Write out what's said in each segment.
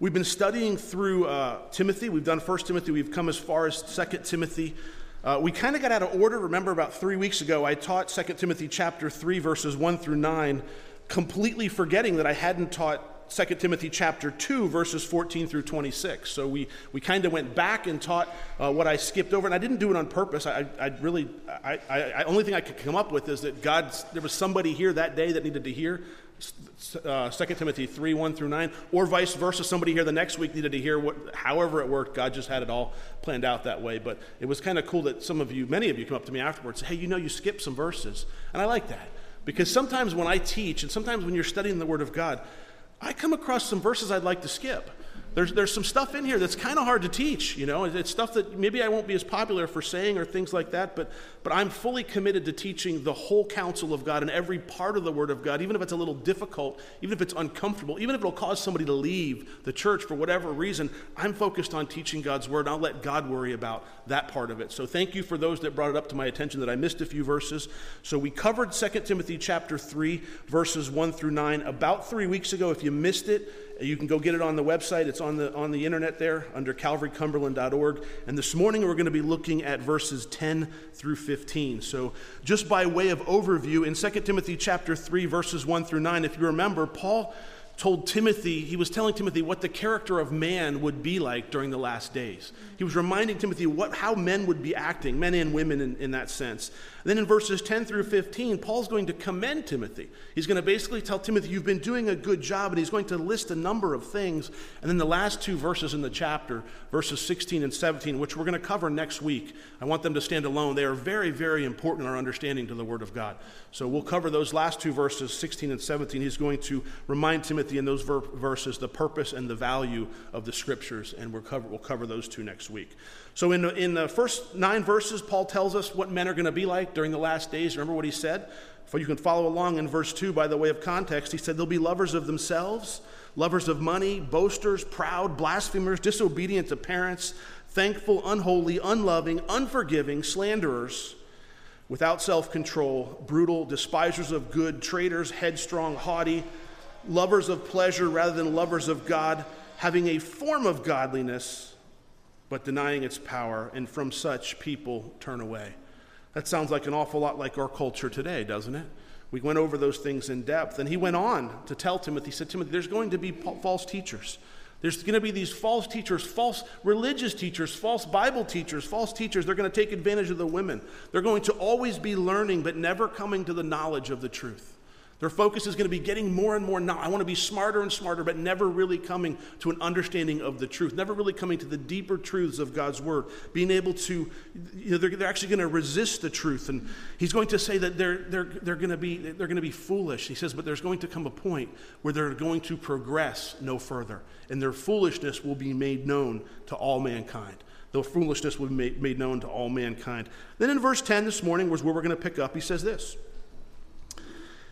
We've been studying through uh, Timothy. We've done First Timothy. We've come as far as Second Timothy. Uh, we kind of got out of order. Remember, about three weeks ago, I taught Second Timothy chapter 3, verses 1 through 9, completely forgetting that I hadn't taught 2 Timothy chapter 2, verses 14 through 26. So we, we kind of went back and taught uh, what I skipped over, and I didn't do it on purpose. I, I really, I, I, I, only thing I could come up with is that God, there was somebody here that day that needed to hear uh, 2 Timothy 3 1 through 9, or vice versa. Somebody here the next week needed to hear what, however it worked. God just had it all planned out that way. But it was kind of cool that some of you, many of you, come up to me afterwards and say, hey, you know, you skipped some verses. And I like that because sometimes when I teach and sometimes when you're studying the Word of God, I come across some verses I'd like to skip. There's, there's some stuff in here that's kind of hard to teach, you know. It's stuff that maybe I won't be as popular for saying or things like that, but, but I'm fully committed to teaching the whole counsel of God and every part of the Word of God, even if it's a little difficult, even if it's uncomfortable, even if it'll cause somebody to leave the church for whatever reason. I'm focused on teaching God's Word, I'll let God worry about that part of it. So thank you for those that brought it up to my attention that I missed a few verses. So we covered 2 Timothy chapter 3, verses 1 through 9 about three weeks ago. If you missed it, you can go get it on the website. It's on the, on the internet there under calvarycumberland.org. And this morning we're going to be looking at verses 10 through 15. So, just by way of overview, in 2 Timothy chapter 3, verses 1 through 9, if you remember, Paul told Timothy, he was telling Timothy what the character of man would be like during the last days. He was reminding Timothy what, how men would be acting, men and women in, in that sense. Then in verses 10 through 15, Paul's going to commend Timothy. He's going to basically tell Timothy, You've been doing a good job, and he's going to list a number of things. And then the last two verses in the chapter, verses 16 and 17, which we're going to cover next week, I want them to stand alone. They are very, very important in our understanding to the Word of God. So we'll cover those last two verses, 16 and 17. He's going to remind Timothy in those ver- verses the purpose and the value of the Scriptures, and we'll cover, we'll cover those two next week. So, in the, in the first nine verses, Paul tells us what men are going to be like during the last days. Remember what he said? For you can follow along in verse 2 by the way of context. He said, They'll be lovers of themselves, lovers of money, boasters, proud, blasphemers, disobedient to parents, thankful, unholy, unloving, unforgiving, slanderers, without self control, brutal, despisers of good, traitors, headstrong, haughty, lovers of pleasure rather than lovers of God, having a form of godliness but denying its power, and from such people turn away. That sounds like an awful lot like our culture today, doesn't it? We went over those things in depth. And he went on to tell Timothy, he said, Timothy, there's going to be false teachers. There's going to be these false teachers, false religious teachers, false Bible teachers, false teachers. They're going to take advantage of the women. They're going to always be learning, but never coming to the knowledge of the truth. Their focus is going to be getting more and more now. I want to be smarter and smarter, but never really coming to an understanding of the truth, never really coming to the deeper truths of God's word, being able to, you know, they're, they're actually going to resist the truth. And he's going to say that they're, they're, they're, going to be, they're going to be foolish. He says, but there's going to come a point where they're going to progress no further, and their foolishness will be made known to all mankind. Their foolishness will be made, made known to all mankind. Then in verse 10 this morning was where we're going to pick up. He says this.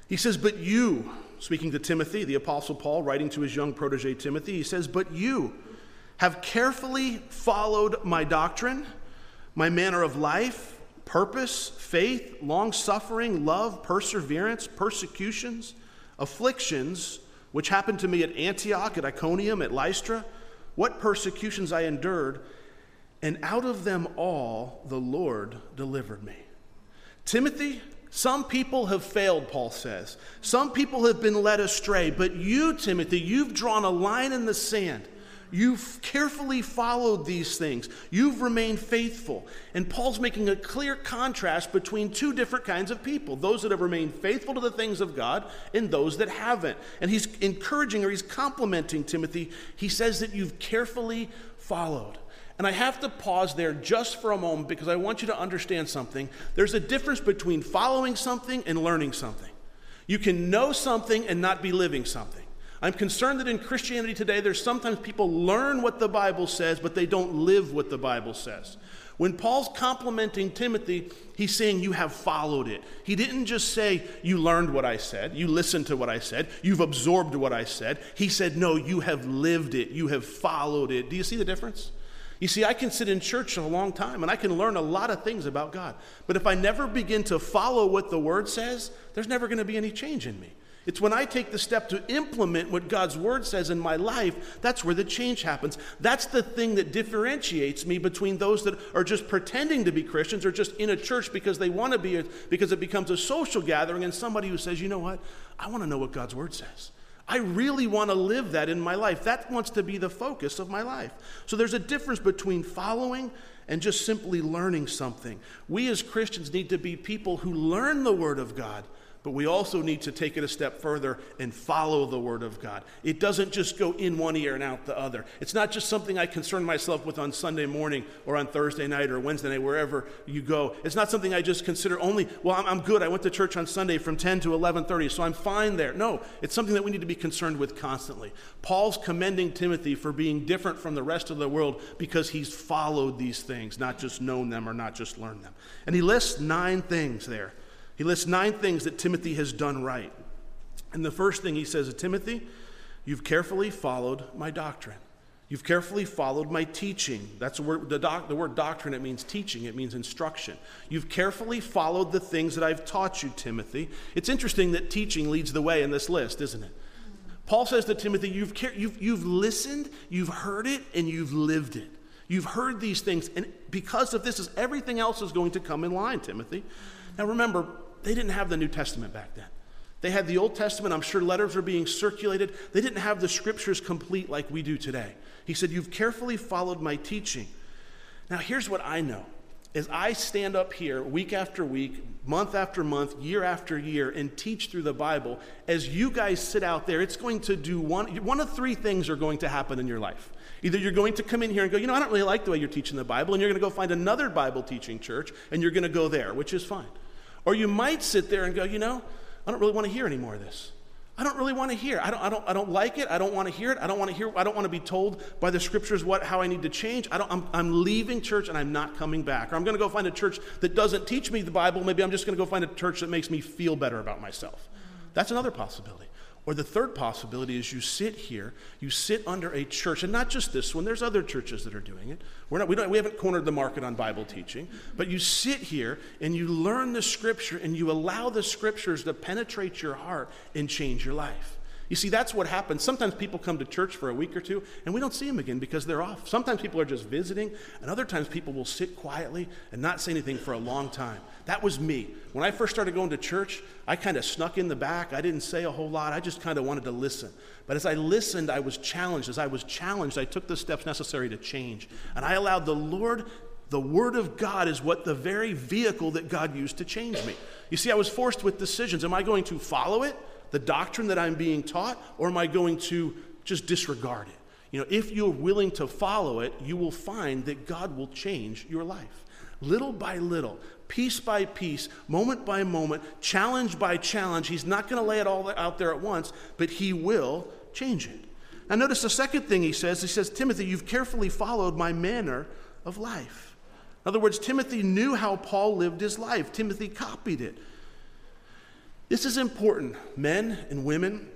He says, But you, speaking to Timothy, the Apostle Paul, writing to his young protege Timothy, he says, But you have carefully followed my doctrine, my manner of life, purpose, faith, long suffering, love, perseverance, persecutions, afflictions, which happened to me at Antioch, at Iconium, at Lystra, what persecutions I endured, and out of them all the Lord delivered me. Timothy, some people have failed, Paul says. Some people have been led astray. But you, Timothy, you've drawn a line in the sand. You've carefully followed these things. You've remained faithful. And Paul's making a clear contrast between two different kinds of people those that have remained faithful to the things of God and those that haven't. And he's encouraging or he's complimenting Timothy. He says that you've carefully followed. And I have to pause there just for a moment because I want you to understand something. There's a difference between following something and learning something. You can know something and not be living something. I'm concerned that in Christianity today, there's sometimes people learn what the Bible says, but they don't live what the Bible says. When Paul's complimenting Timothy, he's saying, You have followed it. He didn't just say, You learned what I said, you listened to what I said, you've absorbed what I said. He said, No, you have lived it, you have followed it. Do you see the difference? You see, I can sit in church a long time and I can learn a lot of things about God. But if I never begin to follow what the Word says, there's never going to be any change in me. It's when I take the step to implement what God's word says in my life, that's where the change happens. That's the thing that differentiates me between those that are just pretending to be Christians or just in a church because they want to be, because it becomes a social gathering, and somebody who says, you know what, I want to know what God's word says. I really want to live that in my life. That wants to be the focus of my life. So there's a difference between following and just simply learning something. We as Christians need to be people who learn the Word of God but we also need to take it a step further and follow the Word of God. It doesn't just go in one ear and out the other. It's not just something I concern myself with on Sunday morning or on Thursday night or Wednesday night, wherever you go. It's not something I just consider only, well, I'm, I'm good. I went to church on Sunday from 10 to 11.30, so I'm fine there. No, it's something that we need to be concerned with constantly. Paul's commending Timothy for being different from the rest of the world because he's followed these things, not just known them or not just learned them. And he lists nine things there he lists nine things that Timothy has done right. And the first thing he says to Timothy, You've carefully followed my doctrine. You've carefully followed my teaching. That's the word, the, doc, the word doctrine, it means teaching, it means instruction. You've carefully followed the things that I've taught you, Timothy. It's interesting that teaching leads the way in this list, isn't it? Paul says to Timothy, you've, you've, you've listened, you've heard it, and you've lived it. You've heard these things, and because of this, everything else is going to come in line, Timothy. Now remember, they didn't have the New Testament back then. They had the Old Testament. I'm sure letters were being circulated. They didn't have the scriptures complete like we do today. He said, You've carefully followed my teaching. Now, here's what I know as I stand up here week after week, month after month, year after year, and teach through the Bible, as you guys sit out there, it's going to do one, one of three things are going to happen in your life. Either you're going to come in here and go, you know, I don't really like the way you're teaching the Bible, and you're going to go find another Bible teaching church, and you're going to go there, which is fine. Or you might sit there and go, you know, I don't really want to hear any more of this. I don't really want to hear. I don't, I don't, I don't like it. I don't want to hear it. I don't want to hear. I don't want to be told by the scriptures what, how I need to change. I don't, I'm, I'm leaving church and I'm not coming back. Or I'm going to go find a church that doesn't teach me the Bible. Maybe I'm just going to go find a church that makes me feel better about myself. That's another possibility. Or the third possibility is you sit here, you sit under a church, and not just this one, there's other churches that are doing it. We're not, we, don't, we haven't cornered the market on Bible teaching, but you sit here and you learn the scripture and you allow the scriptures to penetrate your heart and change your life. You see, that's what happens. Sometimes people come to church for a week or two and we don't see them again because they're off. Sometimes people are just visiting, and other times people will sit quietly and not say anything for a long time. That was me. When I first started going to church, I kind of snuck in the back. I didn't say a whole lot. I just kind of wanted to listen. But as I listened, I was challenged. As I was challenged, I took the steps necessary to change. And I allowed the Lord, the Word of God is what the very vehicle that God used to change me. You see, I was forced with decisions. Am I going to follow it? the doctrine that I'm being taught, or am I going to just disregard it? You know, if you're willing to follow it, you will find that God will change your life. Little by little, piece by piece, moment by moment, challenge by challenge. He's not going to lay it all out there at once, but he will change it. Now, notice the second thing he says. He says, Timothy, you've carefully followed my manner of life. In other words, Timothy knew how Paul lived his life, Timothy copied it. This is important, men and women.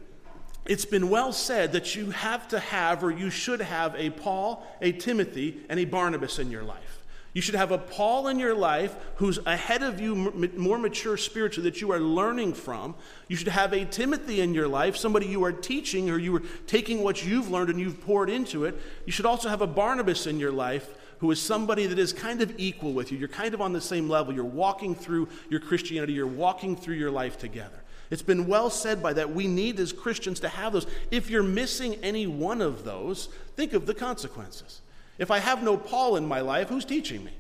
It's been well said that you have to have, or you should have, a Paul, a Timothy, and a Barnabas in your life. You should have a Paul in your life who's ahead of you, more mature spiritually, that you are learning from. You should have a Timothy in your life, somebody you are teaching or you are taking what you've learned and you've poured into it. You should also have a Barnabas in your life who is somebody that is kind of equal with you. You're kind of on the same level. You're walking through your Christianity, you're walking through your life together. It's been well said by that we need as Christians to have those. If you're missing any one of those, think of the consequences. If I have no Paul in my life, who's teaching me?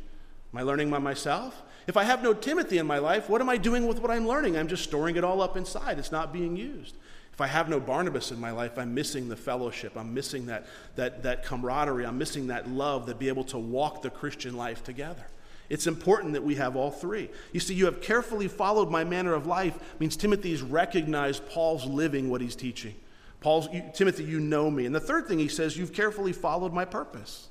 Am I learning by myself? If I have no Timothy in my life, what am I doing with what I'm learning? I'm just storing it all up inside. It's not being used. If I have no Barnabas in my life, I'm missing the fellowship. I'm missing that, that, that camaraderie. I'm missing that love to be able to walk the Christian life together. It's important that we have all three. You see, you have carefully followed my manner of life means Timothy's recognized Paul's living what he's teaching. Paul's, you, Timothy, you know me. And the third thing he says, you've carefully followed my purpose.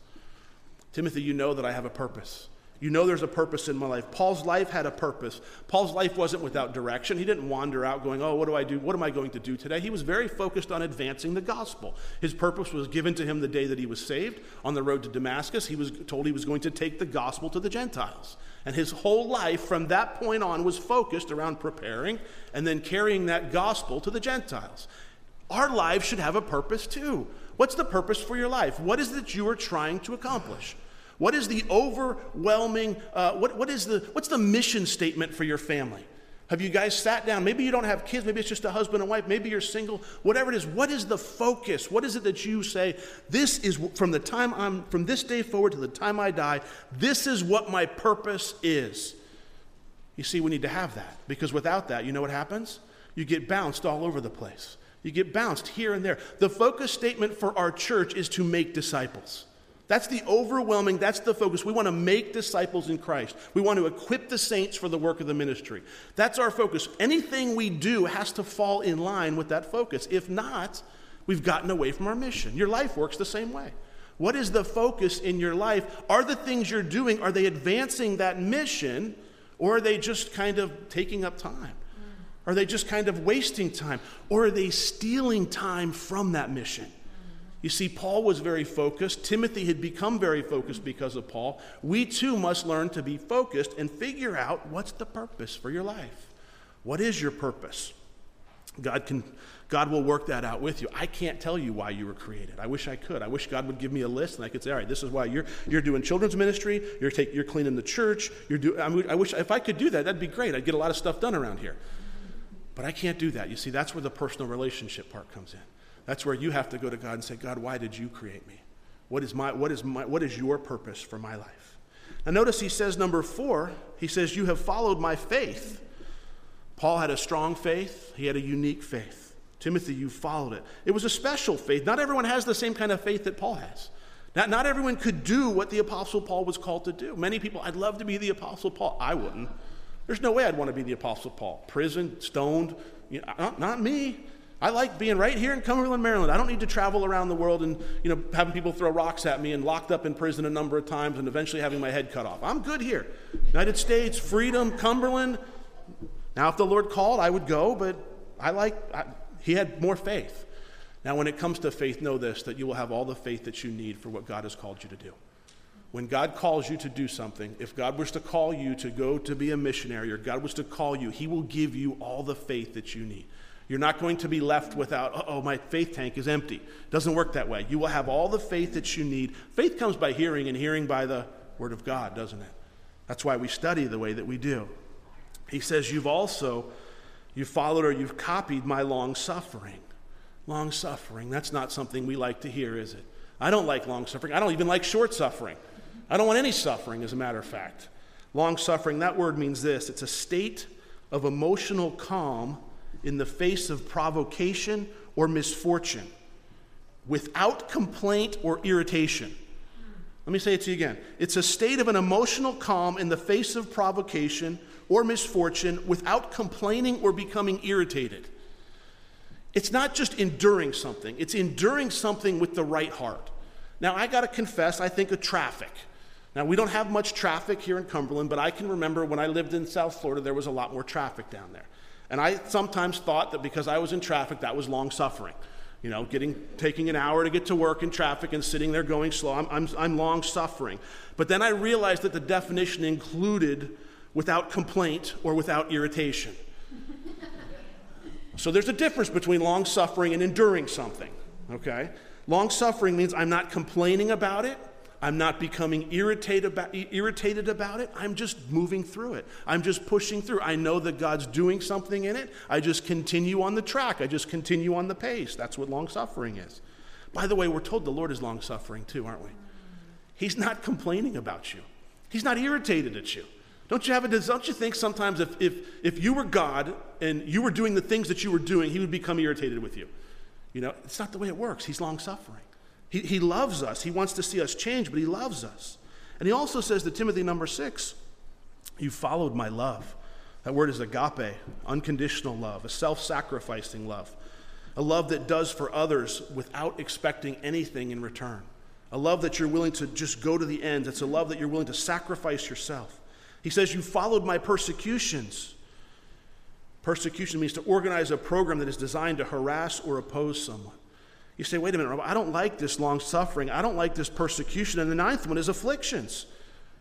Timothy, you know that I have a purpose. You know there's a purpose in my life. Paul's life had a purpose. Paul's life wasn't without direction. He didn't wander out going, Oh, what do I do? What am I going to do today? He was very focused on advancing the gospel. His purpose was given to him the day that he was saved. On the road to Damascus, he was told he was going to take the gospel to the Gentiles. And his whole life from that point on was focused around preparing and then carrying that gospel to the Gentiles. Our lives should have a purpose too. What's the purpose for your life? What is it that you are trying to accomplish? What is the overwhelming, uh, what, what is the, what's the mission statement for your family? Have you guys sat down? Maybe you don't have kids, maybe it's just a husband and wife, maybe you're single, whatever it is. What is the focus? What is it that you say, this is from the time I'm, from this day forward to the time I die, this is what my purpose is? You see, we need to have that because without that, you know what happens? You get bounced all over the place. You get bounced here and there. The focus statement for our church is to make disciples. That's the overwhelming, that's the focus. We want to make disciples in Christ. We want to equip the saints for the work of the ministry. That's our focus. Anything we do has to fall in line with that focus. If not, we've gotten away from our mission. Your life works the same way. What is the focus in your life? Are the things you're doing, are they advancing that mission, or are they just kind of taking up time? Are they just kind of wasting time? Or are they stealing time from that mission? You see, Paul was very focused. Timothy had become very focused because of Paul. We too must learn to be focused and figure out what's the purpose for your life. What is your purpose? God can God will work that out with you. I can't tell you why you were created. I wish I could. I wish God would give me a list and I could say, all right, this is why you're, you're doing children's ministry, you're, take, you're cleaning the church, you're do, I, mean, I wish if I could do that, that'd be great. I'd get a lot of stuff done around here. But I can't do that. You see, that's where the personal relationship part comes in. That's where you have to go to God and say, God, why did you create me? What is, my, what is, my, what is your purpose for my life? Now, notice he says, number four, he says, You have followed my faith. Paul had a strong faith, he had a unique faith. Timothy, you followed it. It was a special faith. Not everyone has the same kind of faith that Paul has. Not, not everyone could do what the Apostle Paul was called to do. Many people, I'd love to be the Apostle Paul. I wouldn't. There's no way I'd want to be the Apostle Paul. Prison, stoned, you know, not, not me. I like being right here in Cumberland, Maryland. I don't need to travel around the world and, you know, having people throw rocks at me and locked up in prison a number of times and eventually having my head cut off. I'm good here. United States, freedom, Cumberland. Now, if the Lord called, I would go, but I like, I, he had more faith. Now, when it comes to faith, know this that you will have all the faith that you need for what God has called you to do. When God calls you to do something, if God was to call you to go to be a missionary or God was to call you, He will give you all the faith that you need. You're not going to be left without, oh, my faith tank is empty. It doesn't work that way. You will have all the faith that you need. Faith comes by hearing, and hearing by the Word of God, doesn't it? That's why we study the way that we do. He says, You've also, you've followed or you've copied my long suffering. Long suffering, that's not something we like to hear, is it? I don't like long suffering. I don't even like short suffering. I don't want any suffering, as a matter of fact. Long suffering, that word means this it's a state of emotional calm in the face of provocation or misfortune without complaint or irritation. Let me say it to you again. It's a state of an emotional calm in the face of provocation or misfortune without complaining or becoming irritated. It's not just enduring something, it's enduring something with the right heart. Now, I got to confess, I think of traffic. Now, we don't have much traffic here in Cumberland, but I can remember when I lived in South Florida, there was a lot more traffic down there. And I sometimes thought that because I was in traffic, that was long suffering. You know, getting, taking an hour to get to work in traffic and sitting there going slow, I'm, I'm, I'm long suffering. But then I realized that the definition included without complaint or without irritation. so there's a difference between long suffering and enduring something, okay? Long suffering means I'm not complaining about it, I'm not becoming irritated about, irritated about it. I'm just moving through it. I'm just pushing through. I know that God's doing something in it. I just continue on the track. I just continue on the pace. That's what long suffering is. By the way, we're told the Lord is long suffering too, aren't we? He's not complaining about you. He's not irritated at you. Don't you have a don't you think sometimes if, if if you were God and you were doing the things that you were doing, he would become irritated with you? You know, it's not the way it works. He's long suffering. He, he loves us. He wants to see us change, but he loves us. And he also says to Timothy, number six, you followed my love. That word is agape, unconditional love, a self sacrificing love, a love that does for others without expecting anything in return. A love that you're willing to just go to the end. It's a love that you're willing to sacrifice yourself. He says, You followed my persecutions. Persecution means to organize a program that is designed to harass or oppose someone. You say, wait a minute, I don't like this long suffering. I don't like this persecution. And the ninth one is afflictions.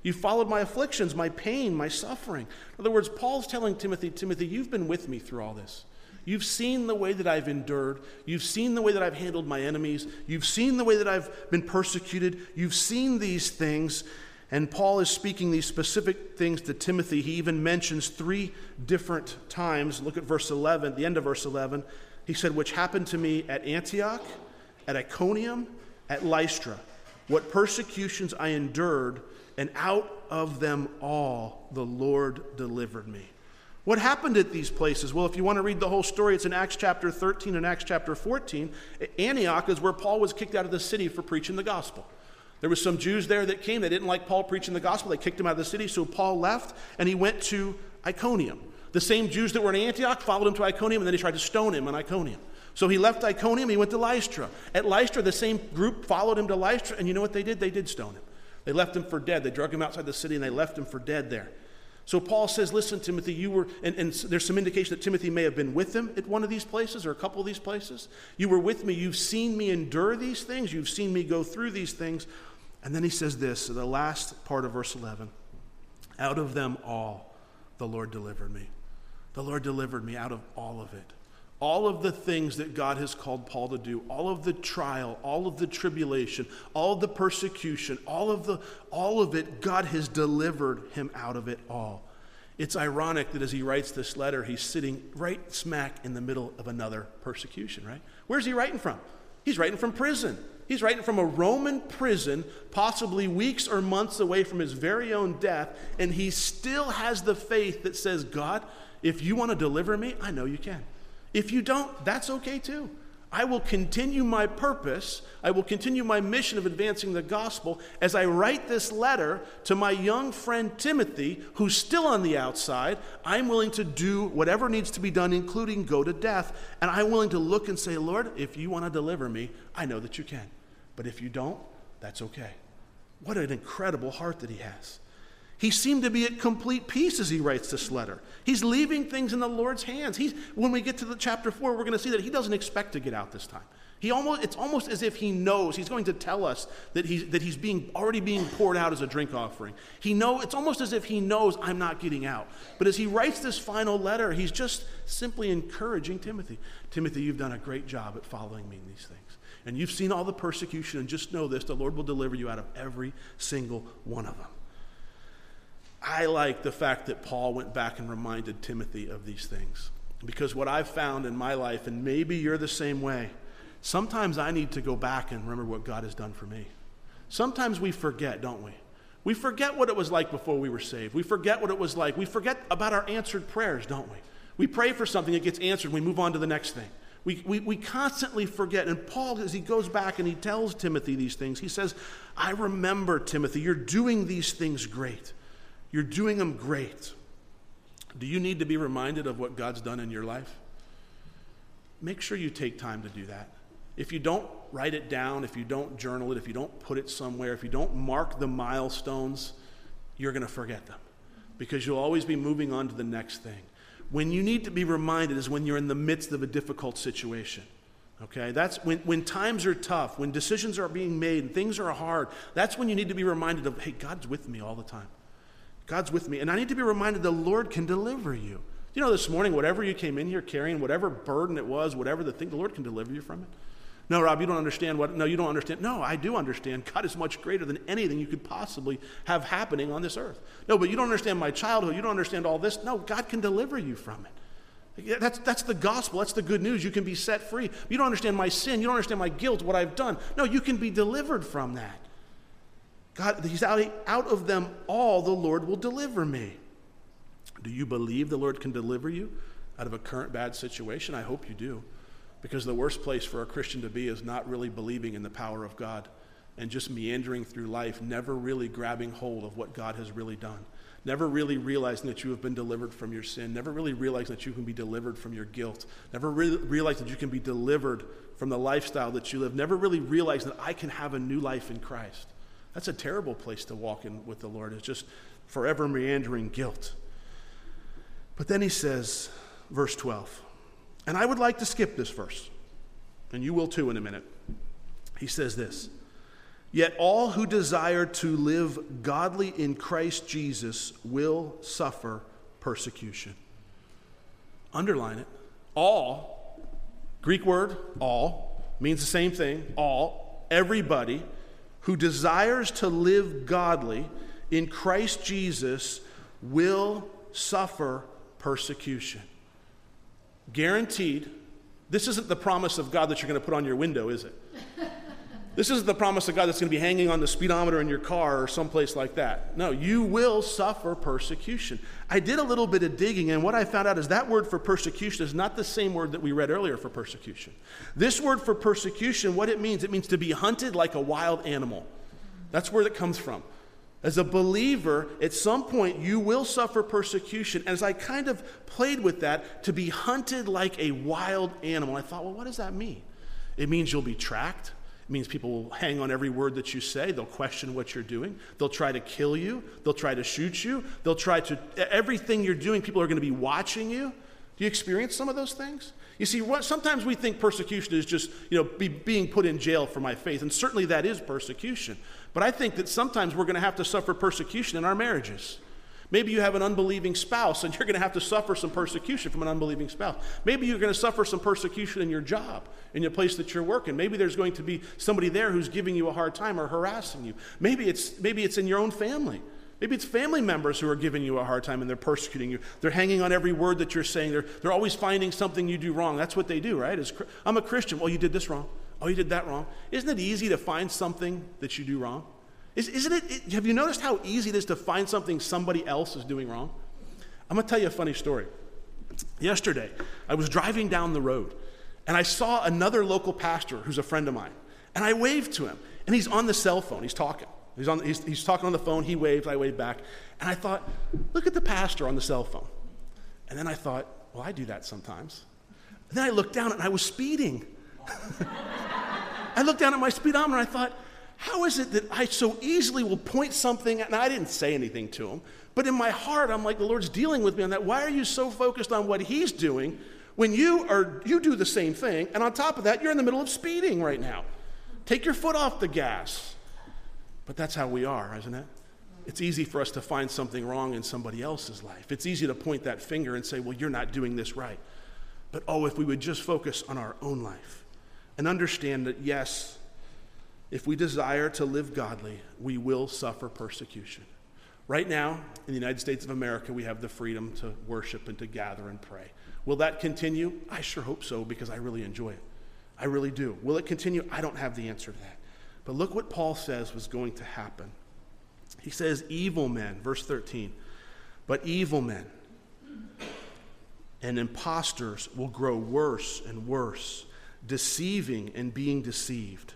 You followed my afflictions, my pain, my suffering. In other words, Paul's telling Timothy, Timothy, you've been with me through all this. You've seen the way that I've endured. You've seen the way that I've handled my enemies. You've seen the way that I've been persecuted. You've seen these things. And Paul is speaking these specific things to Timothy. He even mentions three different times. Look at verse 11, the end of verse 11. He said, Which happened to me at Antioch, at Iconium, at Lystra. What persecutions I endured, and out of them all the Lord delivered me. What happened at these places? Well, if you want to read the whole story, it's in Acts chapter 13 and Acts chapter 14. Antioch is where Paul was kicked out of the city for preaching the gospel. There were some Jews there that came. They didn't like Paul preaching the gospel. They kicked him out of the city. So Paul left and he went to Iconium. The same Jews that were in Antioch followed him to Iconium and then he tried to stone him in Iconium. So he left Iconium, he went to Lystra. At Lystra, the same group followed him to Lystra, and you know what they did? They did stone him. They left him for dead. They drug him outside the city and they left him for dead there. So Paul says, Listen, Timothy, you were, and, and, there's some indication that Timothy may have been with him at one of these places or a couple of these places. You were with me. You've seen me endure these things. You've seen me go through these things. And then he says this, the last part of verse 11 Out of them all, the Lord delivered me. The Lord delivered me out of all of it all of the things that God has called Paul to do, all of the trial, all of the tribulation, all the persecution, all of the all of it, God has delivered him out of it all. It's ironic that as he writes this letter, he's sitting right smack in the middle of another persecution, right? Where's he writing from? He's writing from prison. He's writing from a Roman prison, possibly weeks or months away from his very own death, and he still has the faith that says, God, if you want to deliver me, I know you can. If you don't, that's okay too. I will continue my purpose. I will continue my mission of advancing the gospel as I write this letter to my young friend Timothy, who's still on the outside. I'm willing to do whatever needs to be done, including go to death. And I'm willing to look and say, Lord, if you want to deliver me, I know that you can. But if you don't, that's okay. What an incredible heart that he has. He seemed to be at complete peace as he writes this letter. He's leaving things in the Lord's hands. He's, when we get to the chapter 4, we're going to see that he doesn't expect to get out this time. He almost, it's almost as if he knows. He's going to tell us that he's, that he's being, already being poured out as a drink offering. He know, it's almost as if he knows I'm not getting out. But as he writes this final letter, he's just simply encouraging Timothy. Timothy, you've done a great job at following me in these things. And you've seen all the persecution, and just know this the Lord will deliver you out of every single one of them. I like the fact that Paul went back and reminded Timothy of these things. Because what I've found in my life, and maybe you're the same way, sometimes I need to go back and remember what God has done for me. Sometimes we forget, don't we? We forget what it was like before we were saved. We forget what it was like. We forget about our answered prayers, don't we? We pray for something, it gets answered, we move on to the next thing. We, we, we constantly forget. And Paul, as he goes back and he tells Timothy these things, he says, I remember, Timothy, you're doing these things great. You're doing them great. Do you need to be reminded of what God's done in your life? Make sure you take time to do that. If you don't write it down, if you don't journal it, if you don't put it somewhere, if you don't mark the milestones, you're going to forget them because you'll always be moving on to the next thing. When you need to be reminded is when you're in the midst of a difficult situation. Okay, that's when, when times are tough, when decisions are being made and things are hard, that's when you need to be reminded of, hey, God's with me all the time. God's with me. And I need to be reminded the Lord can deliver you. You know, this morning, whatever you came in here carrying, whatever burden it was, whatever the thing, the Lord can deliver you from it. No, Rob, you don't understand what. No, you don't understand. No, I do understand. God is much greater than anything you could possibly have happening on this earth. No, but you don't understand my childhood. You don't understand all this. No, God can deliver you from it. That's, that's the gospel. That's the good news. You can be set free. You don't understand my sin. You don't understand my guilt, what I've done. No, you can be delivered from that. God, He's out, out of them all, the Lord will deliver me. Do you believe the Lord can deliver you out of a current bad situation? I hope you do. Because the worst place for a Christian to be is not really believing in the power of God and just meandering through life, never really grabbing hold of what God has really done. Never really realizing that you have been delivered from your sin. Never really realizing that you can be delivered from your guilt. Never really realizing that you can be delivered from the lifestyle that you live. Never really realizing that I can have a new life in Christ. That's a terrible place to walk in with the Lord. It's just forever meandering guilt. But then he says, verse 12, and I would like to skip this verse, and you will too in a minute. He says this Yet all who desire to live godly in Christ Jesus will suffer persecution. Underline it. All, Greek word, all, means the same thing. All, everybody who desires to live godly in Christ Jesus will suffer persecution. Guaranteed. This isn't the promise of God that you're going to put on your window, is it? This isn't the promise of God that's going to be hanging on the speedometer in your car or someplace like that. No, you will suffer persecution. I did a little bit of digging, and what I found out is that word for persecution is not the same word that we read earlier for persecution. This word for persecution, what it means, it means to be hunted like a wild animal. That's where it comes from. As a believer, at some point, you will suffer persecution. As I kind of played with that, to be hunted like a wild animal, I thought, well, what does that mean? It means you'll be tracked. It means people will hang on every word that you say. They'll question what you're doing. They'll try to kill you. They'll try to shoot you. They'll try to, everything you're doing, people are going to be watching you. Do you experience some of those things? You see, what, sometimes we think persecution is just, you know, be, being put in jail for my faith, and certainly that is persecution. But I think that sometimes we're going to have to suffer persecution in our marriages. Maybe you have an unbelieving spouse and you're going to have to suffer some persecution from an unbelieving spouse. Maybe you're going to suffer some persecution in your job, in your place that you're working. Maybe there's going to be somebody there who's giving you a hard time or harassing you. Maybe it's, maybe it's in your own family. Maybe it's family members who are giving you a hard time and they're persecuting you. They're hanging on every word that you're saying. They're, they're always finding something you do wrong. That's what they do, right? As, I'm a Christian. Well, you did this wrong. Oh, you did that wrong. Isn't it easy to find something that you do wrong? Is, not it, it, have you noticed how easy it is to find something somebody else is doing wrong? I'm going to tell you a funny story. Yesterday, I was driving down the road and I saw another local pastor who's a friend of mine. And I waved to him and he's on the cell phone. He's talking. He's, on, he's, he's talking on the phone. He waved. I waved back. And I thought, look at the pastor on the cell phone. And then I thought, well, I do that sometimes. And then I looked down and I was speeding. I looked down at my speedometer and I thought, how is it that I so easily will point something, and I didn't say anything to him, but in my heart, I'm like, the Lord's dealing with me on that. Why are you so focused on what he's doing when you are you do the same thing, and on top of that, you're in the middle of speeding right now? Take your foot off the gas. But that's how we are, isn't it? It's easy for us to find something wrong in somebody else's life. It's easy to point that finger and say, well, you're not doing this right. But oh, if we would just focus on our own life and understand that, yes, if we desire to live godly, we will suffer persecution. Right now, in the United States of America, we have the freedom to worship and to gather and pray. Will that continue? I sure hope so because I really enjoy it. I really do. Will it continue? I don't have the answer to that. But look what Paul says was going to happen. He says, Evil men, verse 13, but evil men and impostors will grow worse and worse, deceiving and being deceived.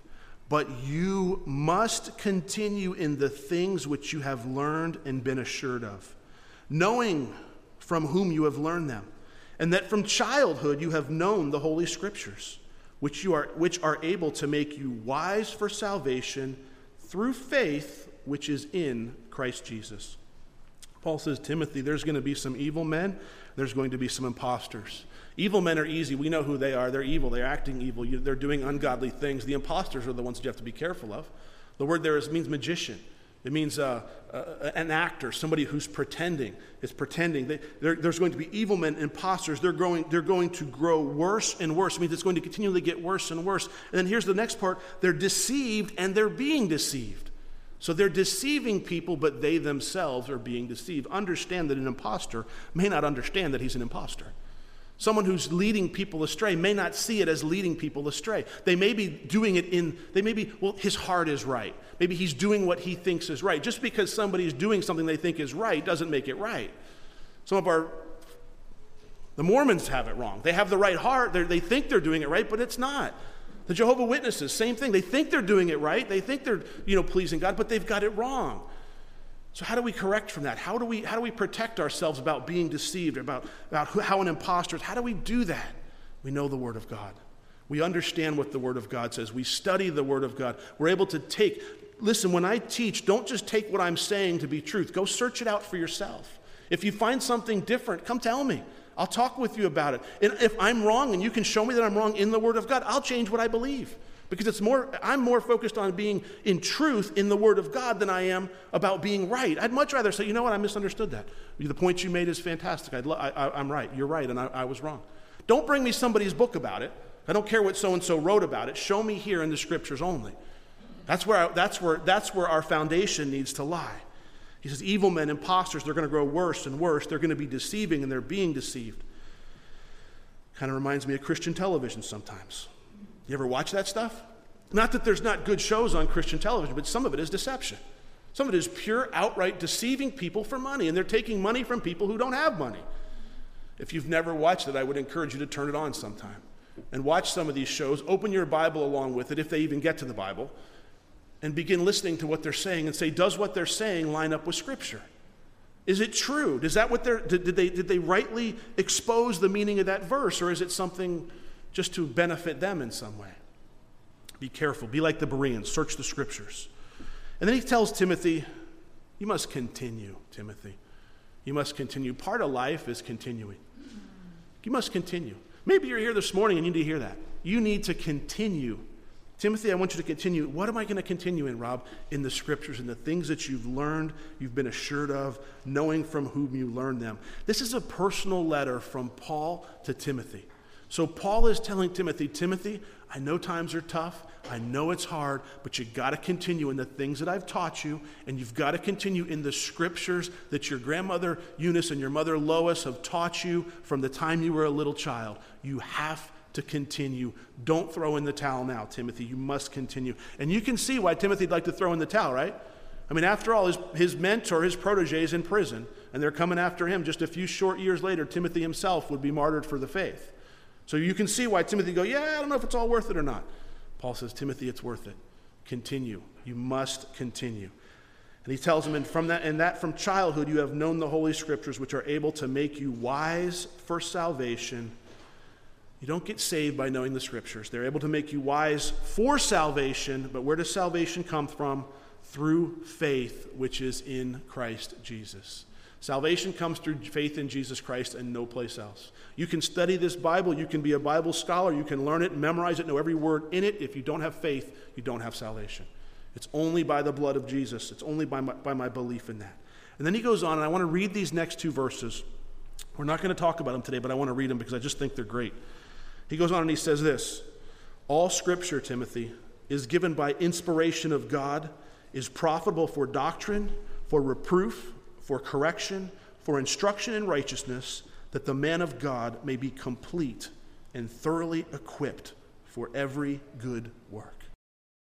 But you must continue in the things which you have learned and been assured of, knowing from whom you have learned them, and that from childhood you have known the Holy Scriptures, which, you are, which are able to make you wise for salvation through faith which is in Christ Jesus. Paul says, Timothy, there's going to be some evil men, there's going to be some impostors. Evil men are easy. We know who they are. They're evil. They're acting evil. They're doing ungodly things. The imposters are the ones you have to be careful of. The word there is, means magician. It means uh, uh, an actor, somebody who's pretending. Is pretending. They, there's going to be evil men, imposters. They're, growing, they're going to grow worse and worse. It means it's going to continually get worse and worse. And then here's the next part they're deceived and they're being deceived. So they're deceiving people, but they themselves are being deceived. Understand that an impostor may not understand that he's an impostor. Someone who's leading people astray may not see it as leading people astray. They may be doing it in, they may be, well, his heart is right. Maybe he's doing what he thinks is right. Just because somebody's doing something they think is right doesn't make it right. Some of our, the Mormons have it wrong. They have the right heart. They're, they think they're doing it right, but it's not. The Jehovah Witnesses, same thing. They think they're doing it right. They think they're, you know, pleasing God, but they've got it wrong. So how do we correct from that? How do we how do we protect ourselves about being deceived, about, about how an impostor is? How do we do that? We know the Word of God. We understand what the Word of God says. We study the Word of God. We're able to take, listen, when I teach, don't just take what I'm saying to be truth. Go search it out for yourself. If you find something different, come tell me. I'll talk with you about it. And if I'm wrong and you can show me that I'm wrong in the Word of God, I'll change what I believe. Because it's more, I'm more focused on being in truth in the Word of God than I am about being right. I'd much rather say, you know what, I misunderstood that. The point you made is fantastic. I'd lo- I, am right. You're right, and I, I was wrong. Don't bring me somebody's book about it. I don't care what so and so wrote about it. Show me here in the Scriptures only. That's where, I, that's, where, that's where our foundation needs to lie. He says, evil men, imposters, they're going to grow worse and worse. They're going to be deceiving and they're being deceived. Kind of reminds me of Christian television sometimes. You ever watch that stuff? Not that there's not good shows on Christian television, but some of it is deception. Some of it is pure, outright deceiving people for money, and they're taking money from people who don't have money. If you've never watched it, I would encourage you to turn it on sometime and watch some of these shows. Open your Bible along with it, if they even get to the Bible, and begin listening to what they're saying and say, does what they're saying line up with Scripture? Is it true? Does that what they're, did, did, they, did they rightly expose the meaning of that verse, or is it something just to benefit them in some way? Be careful. Be like the Bereans. Search the Scriptures. And then he tells Timothy, You must continue, Timothy. You must continue. Part of life is continuing. You must continue. Maybe you're here this morning and you need to hear that. You need to continue Timothy, I want you to continue. What am I going to continue in, Rob? In the scriptures and the things that you've learned, you've been assured of, knowing from whom you learned them. This is a personal letter from Paul to Timothy. So Paul is telling Timothy, Timothy, I know times are tough. I know it's hard, but you got to continue in the things that I've taught you, and you've got to continue in the scriptures that your grandmother Eunice and your mother Lois have taught you from the time you were a little child. You have to continue. Don't throw in the towel now, Timothy. You must continue. And you can see why Timothy'd like to throw in the towel, right? I mean, after all, his, his mentor, his protege is in prison, and they're coming after him. Just a few short years later, Timothy himself would be martyred for the faith. So you can see why Timothy go, yeah, I don't know if it's all worth it or not. Paul says, Timothy, it's worth it. Continue. You must continue. And he tells him, and from that, and that from childhood you have known the Holy Scriptures, which are able to make you wise for salvation you don't get saved by knowing the scriptures. They're able to make you wise for salvation, but where does salvation come from? Through faith, which is in Christ Jesus. Salvation comes through faith in Jesus Christ and no place else. You can study this Bible, you can be a Bible scholar, you can learn it, memorize it, know every word in it. If you don't have faith, you don't have salvation. It's only by the blood of Jesus, it's only by my, by my belief in that. And then he goes on, and I want to read these next two verses. We're not going to talk about them today, but I want to read them because I just think they're great. He goes on and he says this All scripture, Timothy, is given by inspiration of God, is profitable for doctrine, for reproof, for correction, for instruction in righteousness, that the man of God may be complete and thoroughly equipped for every good work.